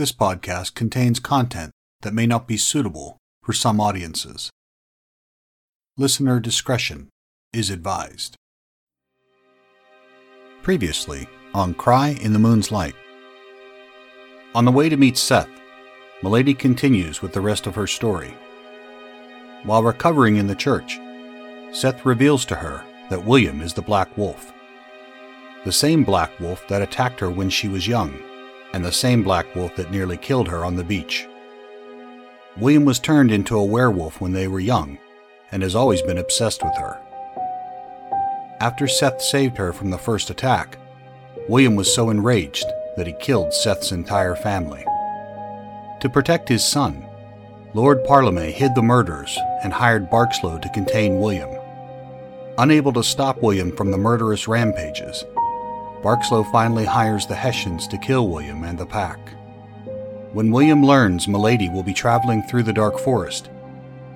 This podcast contains content that may not be suitable for some audiences. Listener discretion is advised. Previously on Cry in the Moon's Light. On the way to meet Seth, Milady continues with the rest of her story. While recovering in the church, Seth reveals to her that William is the Black Wolf. The same Black Wolf that attacked her when she was young, and the same Black Wolf that nearly killed her on the beach. William was turned into a werewolf when they were young, and has always been obsessed with her. After Seth saved her from the first attack, William was so enraged that he killed Seth's entire family. To protect his son, Lord Parlemay hid the murders and hired Barkslow to contain William. Unable to stop William from the murderous rampages, Barkslow finally hires the Hessians to kill William and the pack. When William learns Milady will be traveling through the dark forest,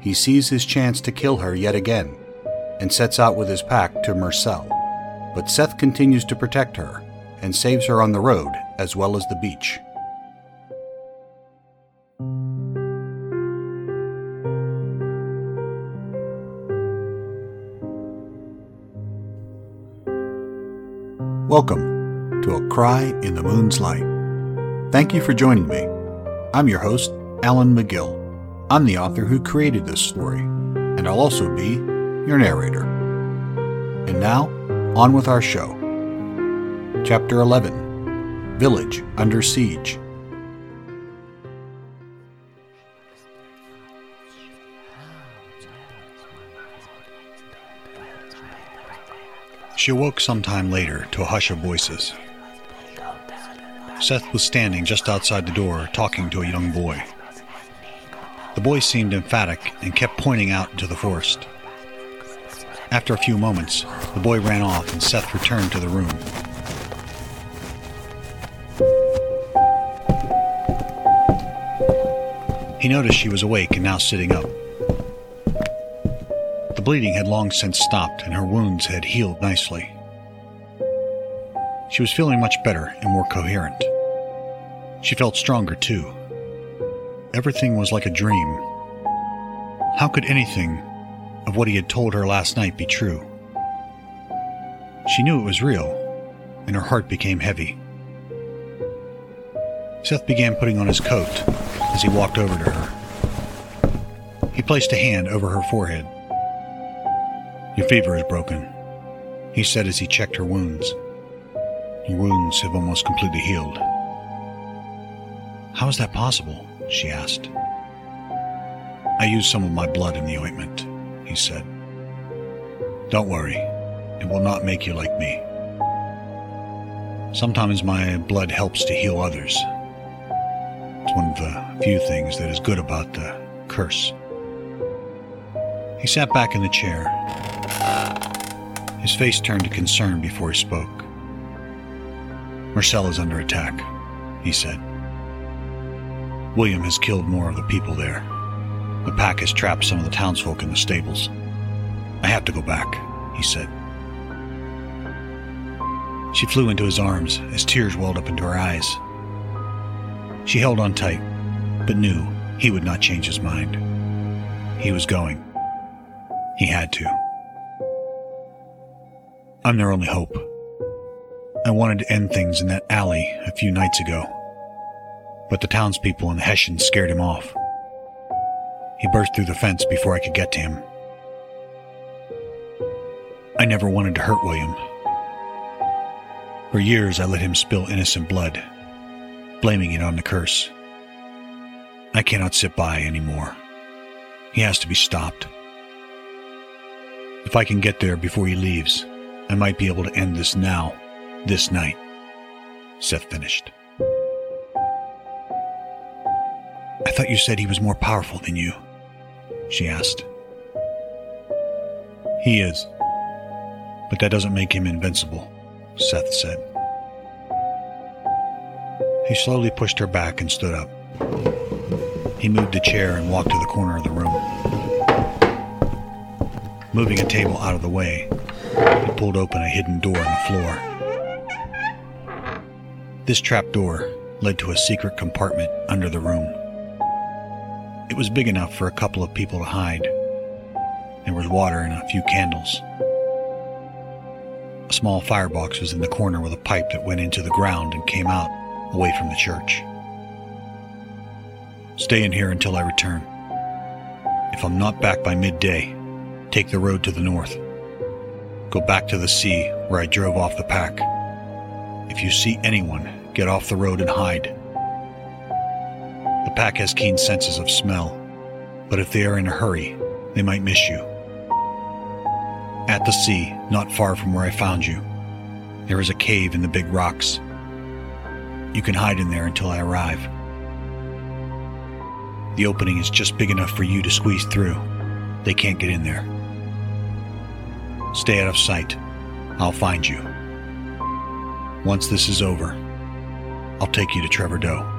he sees his chance to kill her yet again and sets out with his pack to Murcell. But Seth continues to protect her and saves her on the road as well as the beach. Welcome to A Cry in the Moon's Light. Thank you for joining me. I'm your host, Alan McGill. I'm the author who created this story, and I'll also be your narrator. And now, on with our show. Chapter 11 Village Under Siege. She awoke some time later to a hush of voices. Seth was standing just outside the door talking to a young boy. The boy seemed emphatic and kept pointing out into the forest. After a few moments, the boy ran off and Seth returned to the room. He noticed she was awake and now sitting up. Bleeding had long since stopped and her wounds had healed nicely. She was feeling much better and more coherent. She felt stronger too. Everything was like a dream. How could anything of what he had told her last night be true? She knew it was real, and her heart became heavy. Seth began putting on his coat as he walked over to her. He placed a hand over her forehead. Your fever is broken, he said as he checked her wounds. Your wounds have almost completely healed. How is that possible? she asked. I used some of my blood in the ointment, he said. Don't worry, it will not make you like me. Sometimes my blood helps to heal others. It's one of the few things that is good about the curse. He sat back in the chair. His face turned to concern before he spoke. Marcel is under attack, he said. William has killed more of the people there. The pack has trapped some of the townsfolk in the stables. I have to go back, he said. She flew into his arms as tears welled up into her eyes. She held on tight, but knew he would not change his mind. He was going. He had to. I'm their only hope. I wanted to end things in that alley a few nights ago, but the townspeople and the Hessians scared him off. He burst through the fence before I could get to him. I never wanted to hurt William. For years, I let him spill innocent blood, blaming it on the curse. I cannot sit by anymore. He has to be stopped. If I can get there before he leaves, I might be able to end this now, this night. Seth finished. I thought you said he was more powerful than you, she asked. He is, but that doesn't make him invincible, Seth said. He slowly pushed her back and stood up. He moved a chair and walked to the corner of the room. Moving a table out of the way, he pulled open a hidden door in the floor. This trap door led to a secret compartment under the room. It was big enough for a couple of people to hide. There was water and a few candles. A small firebox was in the corner with a pipe that went into the ground and came out away from the church. Stay in here until I return. If I'm not back by midday, take the road to the north. Go back to the sea where I drove off the pack. If you see anyone, get off the road and hide. The pack has keen senses of smell, but if they are in a hurry, they might miss you. At the sea, not far from where I found you, there is a cave in the big rocks. You can hide in there until I arrive. The opening is just big enough for you to squeeze through. They can't get in there. Stay out of sight. I'll find you. Once this is over, I'll take you to Trevor Doe.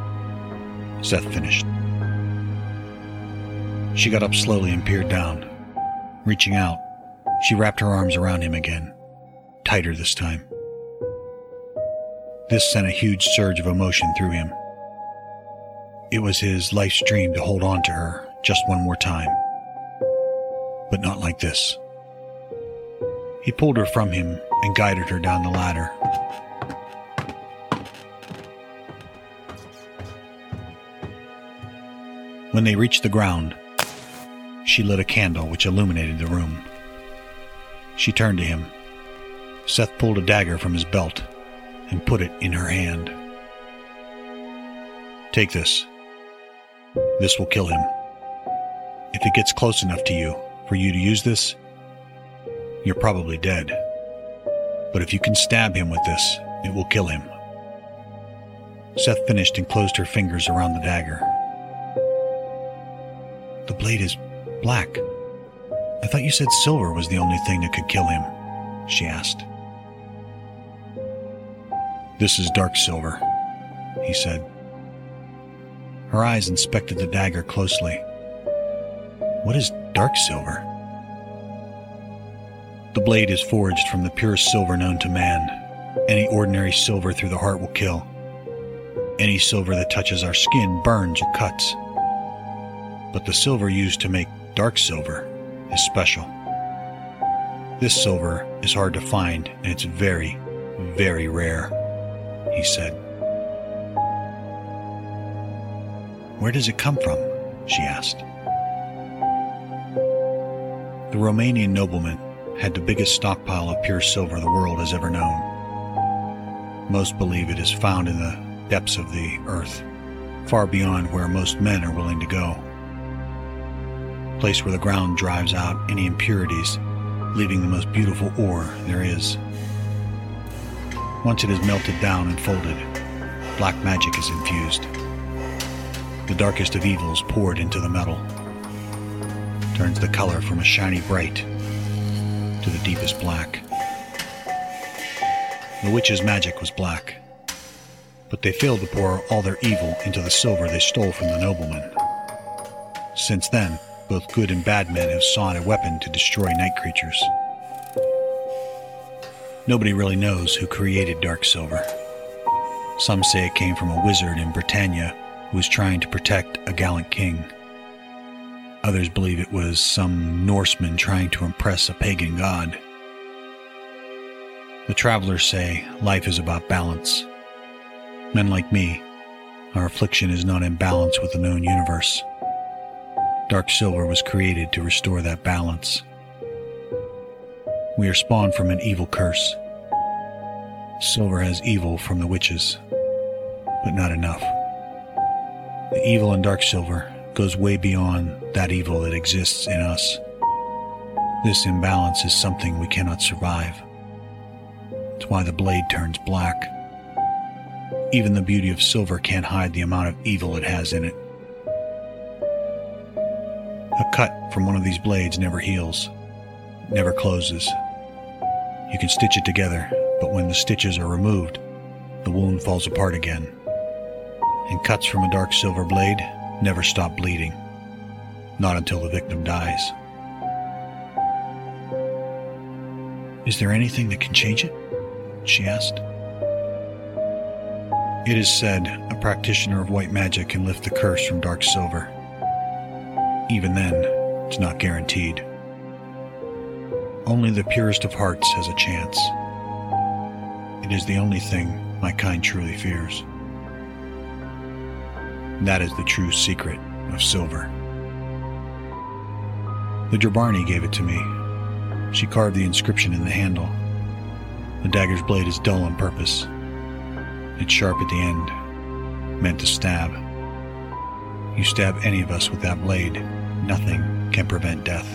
Seth finished. She got up slowly and peered down. Reaching out, she wrapped her arms around him again, tighter this time. This sent a huge surge of emotion through him. It was his life's dream to hold on to her just one more time. But not like this. He pulled her from him and guided her down the ladder. When they reached the ground, she lit a candle which illuminated the room. She turned to him. Seth pulled a dagger from his belt and put it in her hand. Take this, this will kill him. If it gets close enough to you for you to use this, you're probably dead. But if you can stab him with this, it will kill him. Seth finished and closed her fingers around the dagger. The blade is black. I thought you said silver was the only thing that could kill him, she asked. This is dark silver, he said. Her eyes inspected the dagger closely. What is dark silver? The blade is forged from the purest silver known to man. Any ordinary silver through the heart will kill. Any silver that touches our skin burns or cuts. But the silver used to make dark silver is special. This silver is hard to find and it's very, very rare, he said. Where does it come from? she asked. The Romanian nobleman had the biggest stockpile of pure silver the world has ever known. Most believe it is found in the depths of the earth, far beyond where most men are willing to go. A place where the ground drives out any impurities, leaving the most beautiful ore there is. Once it is melted down and folded, black magic is infused the darkest of evils poured into the metal. Turns the color from a shiny bright to the deepest black. The witch's magic was black, but they failed to pour all their evil into the silver they stole from the nobleman. Since then, both good and bad men have sought a weapon to destroy night creatures. Nobody really knows who created dark silver. Some say it came from a wizard in Britannia who was trying to protect a gallant king. Others believe it was some Norseman trying to impress a pagan god. The travelers say life is about balance. Men like me, our affliction is not in balance with the known universe. Dark silver was created to restore that balance. We are spawned from an evil curse. Silver has evil from the witches, but not enough. The evil in Dark Silver goes way beyond that evil that exists in us. This imbalance is something we cannot survive. It's why the blade turns black. Even the beauty of silver can't hide the amount of evil it has in it. A cut from one of these blades never heals, never closes. You can stitch it together, but when the stitches are removed, the wound falls apart again and cuts from a dark silver blade never stop bleeding, not until the victim dies. Is there anything that can change it? She asked. It is said a practitioner of white magic can lift the curse from Dark Silver. Even then, it's not guaranteed. Only the purest of hearts has a chance. It is the only thing my kind truly fears. That is the true secret of silver. The Drabarni gave it to me. She carved the inscription in the handle. The dagger's blade is dull on purpose. It's sharp at the end, meant to stab. You stab any of us with that blade, nothing can prevent death.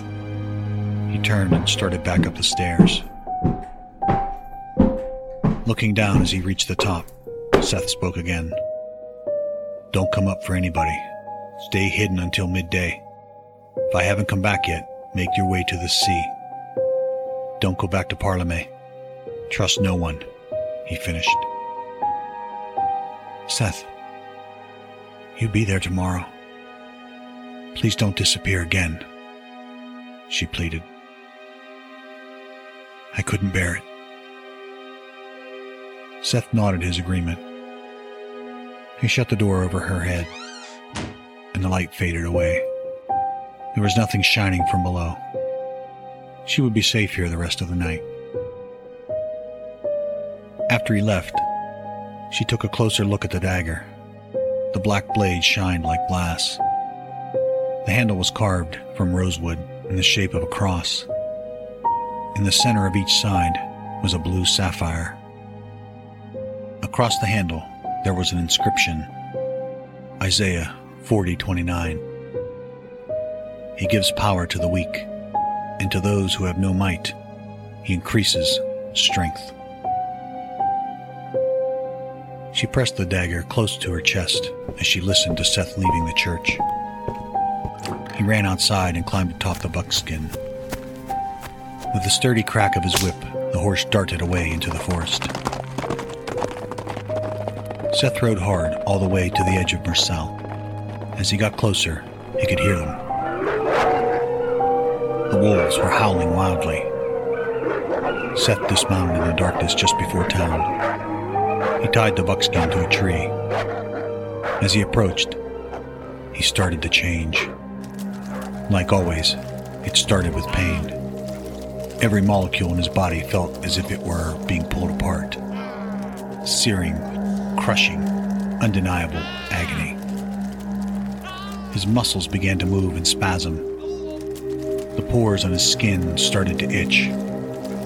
He turned and started back up the stairs. Looking down as he reached the top, Seth spoke again. Don't come up for anybody. Stay hidden until midday. If I haven't come back yet, make your way to the sea. Don't go back to Parliament. Trust no one, he finished. Seth, you'll be there tomorrow. Please don't disappear again, she pleaded. I couldn't bear it. Seth nodded his agreement. He shut the door over her head, and the light faded away. There was nothing shining from below. She would be safe here the rest of the night. After he left, she took a closer look at the dagger. The black blade shined like glass. The handle was carved from rosewood in the shape of a cross. In the center of each side was a blue sapphire. Across the handle, there was an inscription Isaiah 40:29. He gives power to the weak, and to those who have no might, he increases strength. She pressed the dagger close to her chest as she listened to Seth leaving the church. He ran outside and climbed atop the buckskin. With the sturdy crack of his whip, the horse darted away into the forest. Seth rode hard all the way to the edge of Mersal. As he got closer, he could hear them. The wolves were howling wildly. Seth dismounted in the darkness just before town. He tied the buckskin to a tree. As he approached, he started to change. Like always, it started with pain. Every molecule in his body felt as if it were being pulled apart. Searing, crushing, undeniable agony. His muscles began to move in spasm the pores on his skin started to itch.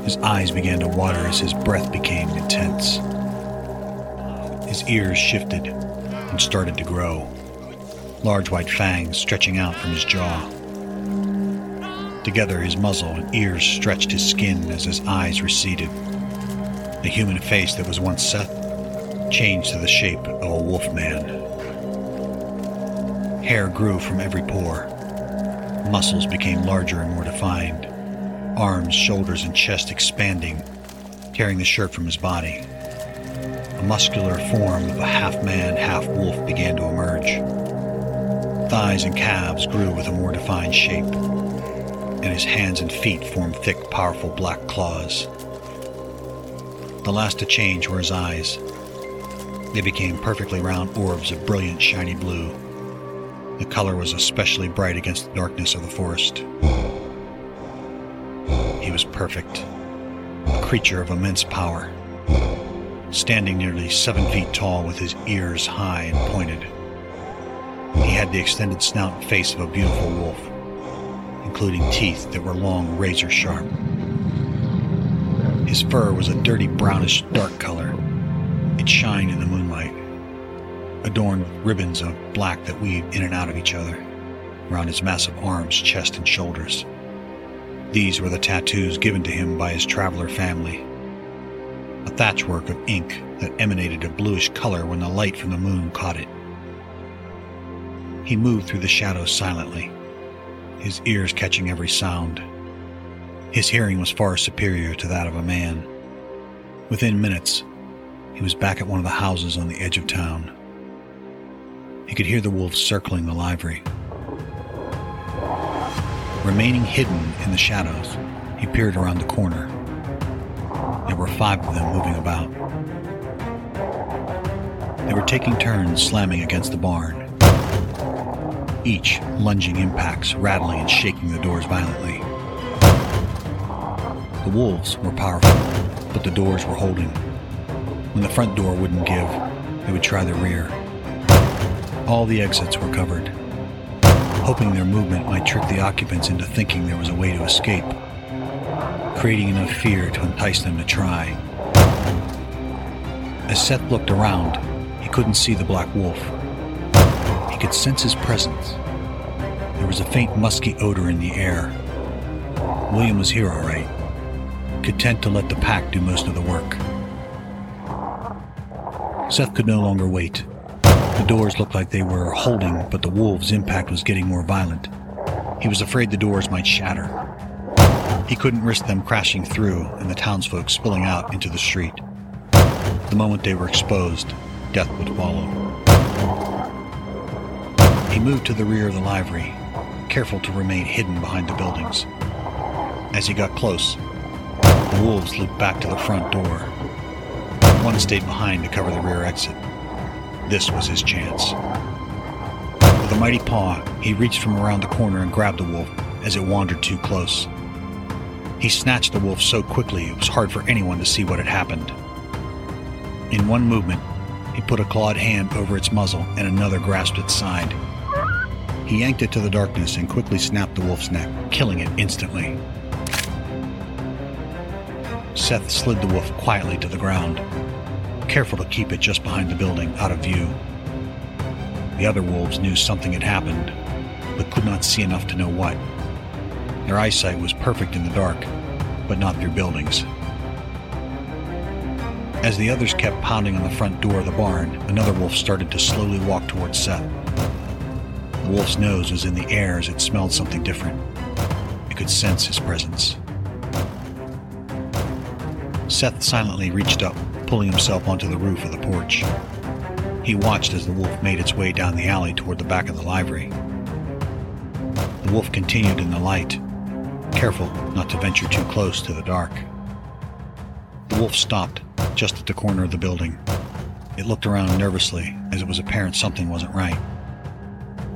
His eyes began to water as his breath became intense. His ears shifted and started to grow, large white fangs stretching out from his jaw. Together, his muzzle and ears stretched his skin as his eyes receded. The human face that was once Seth changed to the shape of a wolf man. Hair grew from every pore. Muscles became larger and more defined, arms, shoulders, and chest expanding, tearing the shirt from his body. A muscular form of a half man, half wolf began to emerge. Thighs and calves grew with a more defined shape, and his hands and feet formed thick, powerful black claws. The last to change were his eyes. They became perfectly round orbs of brilliant, shiny blue. The color was especially bright against the darkness of the forest. He was perfect, a creature of immense power, standing nearly seven feet tall with his ears high and pointed. He had the extended snout and face of a beautiful wolf, including teeth that were long, razor sharp. His fur was a dirty brownish dark color. It shined in the moonlight adorned with ribbons of black that weaved in and out of each other around his massive arms, chest, and shoulders. These were the tattoos given to him by his traveler family. A thatchwork of ink that emanated a bluish color when the light from the moon caught it. He moved through the shadows silently, his ears catching every sound. His hearing was far superior to that of a man. Within minutes, he was back at one of the houses on the edge of town. He could hear the wolves circling the livery. Remaining hidden in the shadows, he peered around the corner. There were five of them moving about. They were taking turns slamming against the barn, each lunging impacts, rattling and shaking the doors violently. The wolves were powerful, but the doors were holding. When the front door wouldn't give, they would try the rear. All the exits were covered, hoping their movement might trick the occupants into thinking there was a way to escape, creating enough fear to entice them to try. As Seth looked around, he couldn't see the black wolf. He could sense his presence. There was a faint musky odor in the air. William was here all right, content to let the pack do most of the work. Seth could no longer wait. The doors looked like they were holding, but the wolves' impact was getting more violent. He was afraid the doors might shatter. He couldn't risk them crashing through and the townsfolk spilling out into the street. The moment they were exposed, death would follow. He moved to the rear of the livery, careful to remain hidden behind the buildings. As he got close, the wolves looped back to the front door. One stayed behind to cover the rear exit. This was his chance. With a mighty paw, he reached from around the corner and grabbed the wolf as it wandered too close. He snatched the wolf so quickly it was hard for anyone to see what had happened. In one movement, he put a clawed hand over its muzzle and another grasped its side. He yanked it to the darkness and quickly snapped the wolf's neck, killing it instantly. Seth slid the wolf quietly to the ground, careful to keep it just behind the building, out of view. The other wolves knew something had happened, but could not see enough to know what. Their eyesight was perfect in the dark, but not through buildings. As the others kept pounding on the front door of the barn, another wolf started to slowly walk towards Seth. The wolf's nose was in the air as it smelled something different. It could sense his presence. Seth silently reached up, pulling himself onto the roof of the porch. He watched as the wolf made its way down the alley toward the back of the livery. The wolf continued in the light, careful not to venture too close to the dark. The wolf stopped just at the corner of the building. It looked around nervously as it was apparent something wasn't right.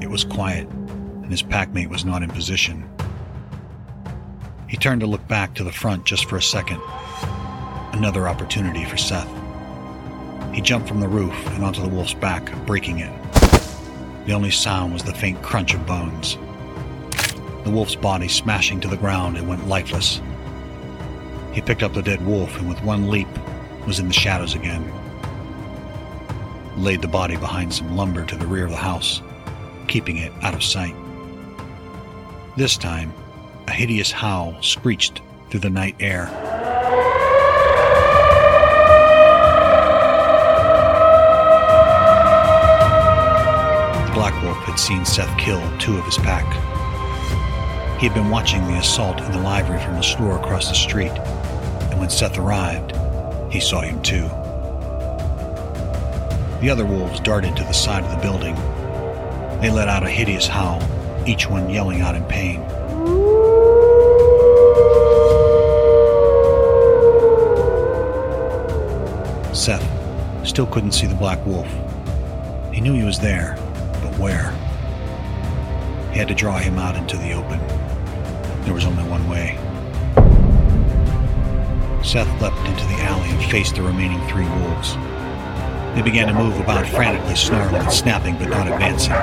It was quiet, and his packmate was not in position. He turned to look back to the front just for a second. Another opportunity for Seth. He jumped from the roof and onto the wolf's back, breaking it. The only sound was the faint crunch of bones. The wolf's body smashing to the ground and went lifeless. He picked up the dead wolf and with one leap was in the shadows again. Laid the body behind some lumber to the rear of the house, keeping it out of sight. This time, a hideous howl screeched through the night air. Seen Seth kill two of his pack. He had been watching the assault in the library from the store across the street, and when Seth arrived, he saw him too. The other wolves darted to the side of the building. They let out a hideous howl, each one yelling out in pain. Seth still couldn't see the black wolf. He knew he was there, but where? He had to draw him out into the open. There was only one way. Seth leapt into the alley and faced the remaining three wolves. They began to move about frantically, snarling and snapping, but not advancing.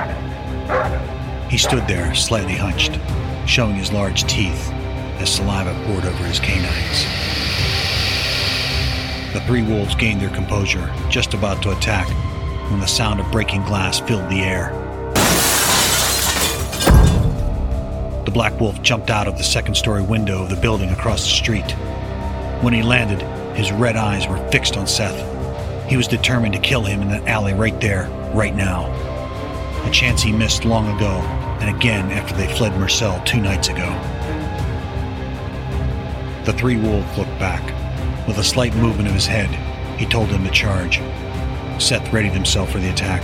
He stood there, slightly hunched, showing his large teeth as saliva poured over his canines. The three wolves gained their composure, just about to attack, when the sound of breaking glass filled the air. The black wolf jumped out of the second story window of the building across the street. When he landed, his red eyes were fixed on Seth. He was determined to kill him in that alley right there, right now. A chance he missed long ago, and again after they fled Marcel two nights ago. The three wolves looked back. With a slight movement of his head, he told them to charge. Seth readied himself for the attack.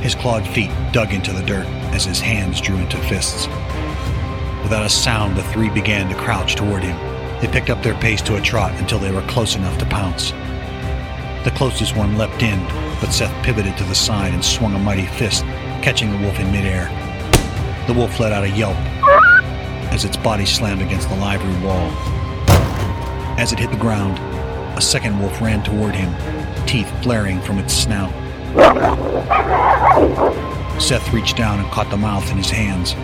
His clawed feet dug into the dirt as his hands drew into fists. Without a sound, the three began to crouch toward him. They picked up their pace to a trot until they were close enough to pounce. The closest one leapt in, but Seth pivoted to the side and swung a mighty fist, catching the wolf in midair. The wolf let out a yelp as its body slammed against the library wall. As it hit the ground, a second wolf ran toward him, teeth flaring from its snout. Seth reached down and caught the mouth in his hands.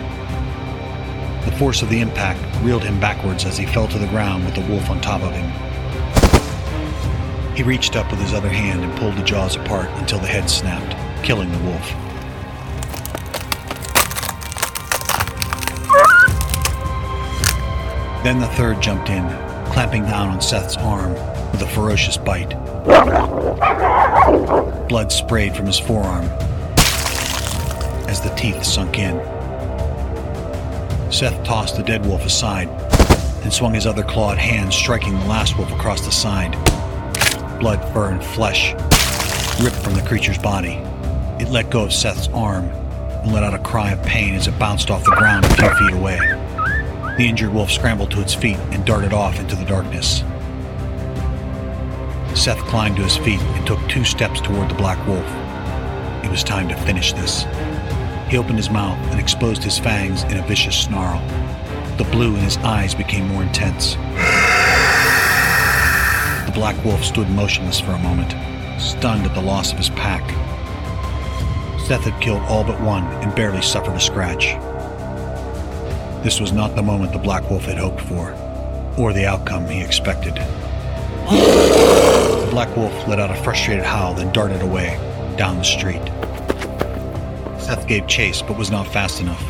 The force of the impact reeled him backwards as he fell to the ground with the wolf on top of him. He reached up with his other hand and pulled the jaws apart until the head snapped, killing the wolf. Then the third jumped in, clamping down on Seth's arm with a ferocious bite. Blood sprayed from his forearm as the teeth sunk in. Seth tossed the dead wolf aside and swung his other clawed hand, striking the last wolf across the side. Blood, fur, and flesh ripped from the creature's body. It let go of Seth's arm and let out a cry of pain as it bounced off the ground a few feet away. The injured wolf scrambled to its feet and darted off into the darkness. Seth climbed to his feet and took two steps toward the black wolf. It was time to finish this. He opened his mouth and exposed his fangs in a vicious snarl. The blue in his eyes became more intense. The black wolf stood motionless for a moment, stunned at the loss of his pack. Seth had killed all but one and barely suffered a scratch. This was not the moment the Black Wolf had hoped for, or the outcome he expected. The Black Wolf let out a frustrated howl, then darted away, down the street. Seth gave chase, but was not fast enough.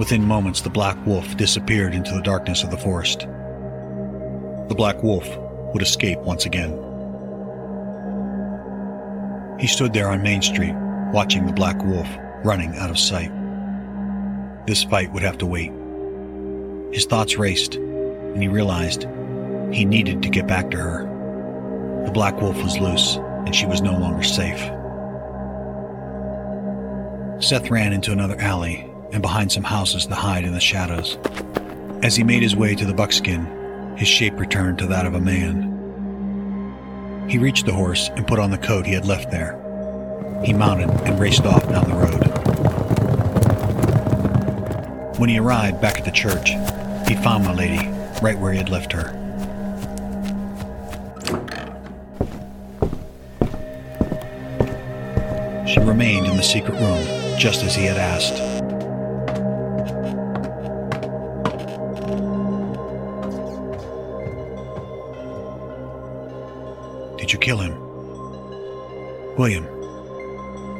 Within moments, the Black Wolf disappeared into the darkness of the forest. The Black Wolf would escape once again. He stood there on Main Street, watching the Black Wolf running out of sight. This fight would have to wait. His thoughts raced, and he realized he needed to get back to her. The black wolf was loose, and she was no longer safe. Seth ran into another alley and behind some houses to hide in the shadows. As he made his way to the buckskin, his shape returned to that of a man. He reached the horse and put on the coat he had left there. He mounted and raced off down the road. When he arrived back at the church, he found Milady right where he had left her. She remained in the secret room, just as he had asked. Did you kill him? William,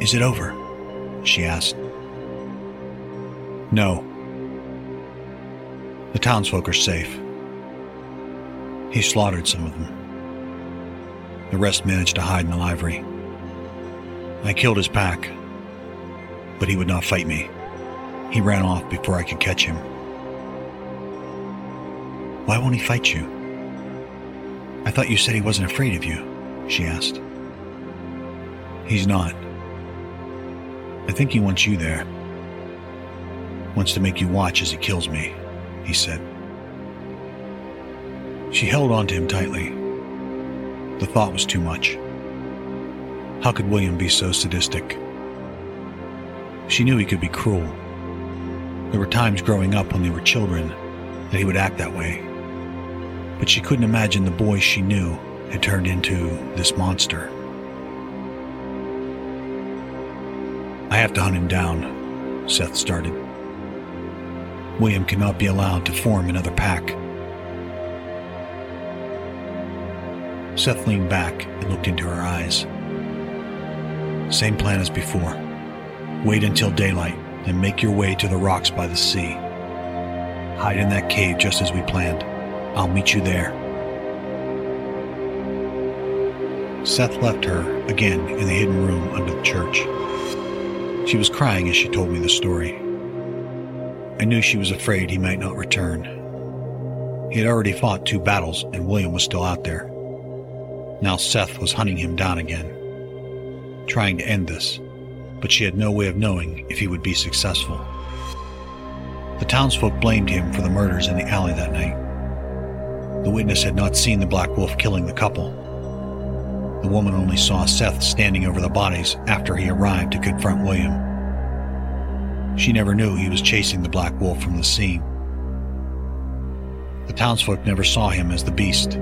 is it over? She asked. No, the townsfolk are safe. He slaughtered some of them. The rest managed to hide in the library. I killed his pack, but he would not fight me. He ran off before I could catch him. Why won't he fight you? I thought you said he wasn't afraid of you, she asked. He's not. I think he wants you there. Wants to make you watch as he kills me he said. She held on to him tightly. The thought was too much. How could William be so sadistic? She knew he could be cruel. There were times growing up when they were children that he would act that way. But she couldn't imagine the boy she knew had turned into this monster. I have to hunt him down, Seth started. William cannot be allowed to form another pack. Seth leaned back and looked into her eyes. Same plan as before. Wait until daylight, then make your way to the rocks by the sea. Hide in that cave just as we planned. I'll meet you there. Seth left her again in the hidden room under the church. She was crying as she told me the story. I knew she was afraid he might not return. He had already fought two battles, and William was still out there. Now Seth was hunting him down again, trying to end this, but she had no way of knowing if he would be successful. The townsfolk blamed him for the murders in the alley that night. The witness had not seen the Black Wolf killing the couple. The woman only saw Seth standing over the bodies after he arrived to confront William. She never knew he was chasing the Black Wolf from the scene. The townsfolk never saw him as the beast,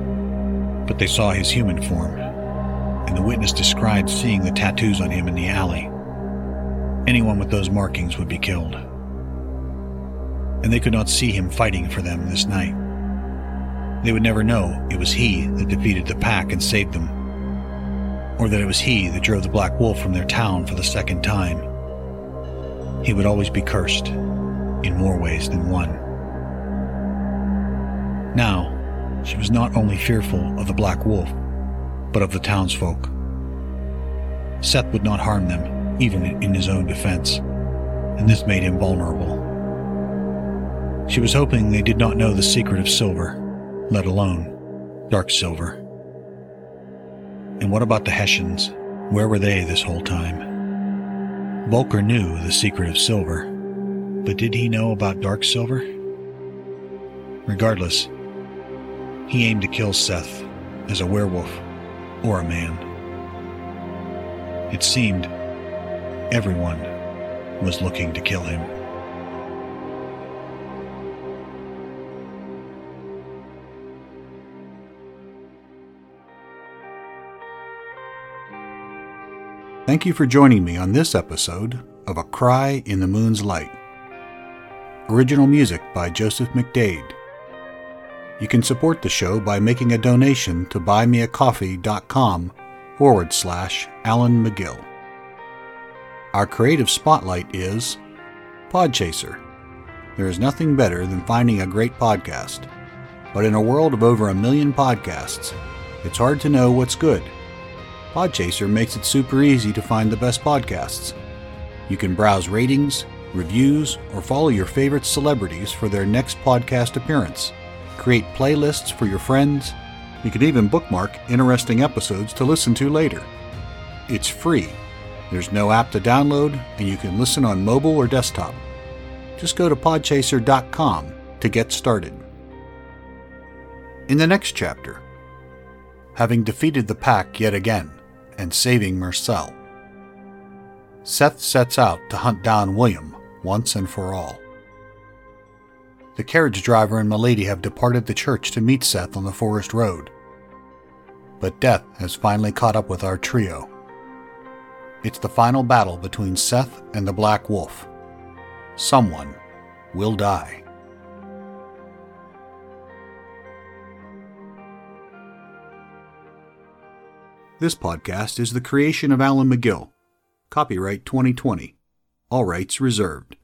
but they saw his human form, and the witness described seeing the tattoos on him in the alley. Anyone with those markings would be killed. And they could not see him fighting for them this night. They would never know it was he that defeated the pack and saved them, or that it was he that drove the Black Wolf from their town for the second time. He would always be cursed, in more ways than one. Now, she was not only fearful of the Black Wolf, but of the townsfolk. Seth would not harm them, even in his own defense, and this made him vulnerable. She was hoping they did not know the secret of silver let alone dark silver. And what about the Hessians? Where were they this whole time? Volker knew the secret of silver, but did he know about dark silver? Regardless, he aimed to kill Seth as a werewolf or a man. It seemed everyone was looking to kill him. Thank you for joining me on this episode of A Cry in the Moon's Light. Original music by Joseph McDade. You can support the show by making a donation to buymeacoffee.com forward slash Alan McGill. Our creative spotlight is Podchaser. There is nothing better than finding a great podcast. But in a world of over a million podcasts, it's hard to know what's good Podchaser makes it super easy to find the best podcasts. You can browse ratings, reviews, or follow your favorite celebrities for their next podcast appearance. Create playlists for your friends. You can even bookmark interesting episodes to listen to later. It's free. There's no app to download, and you can listen on mobile or desktop. Just go to podchaser.com to get started. In the next chapter, having defeated the pack yet again, and saving Marcel. Seth sets out to hunt down William once and for all. The carriage driver and Milady have departed the church to meet Seth on the forest road. But death has finally caught up with our trio. It's the final battle between Seth and the Black Wolf. Someone will die. This podcast is the creation of Alan McGill. Copyright 2020. All rights reserved.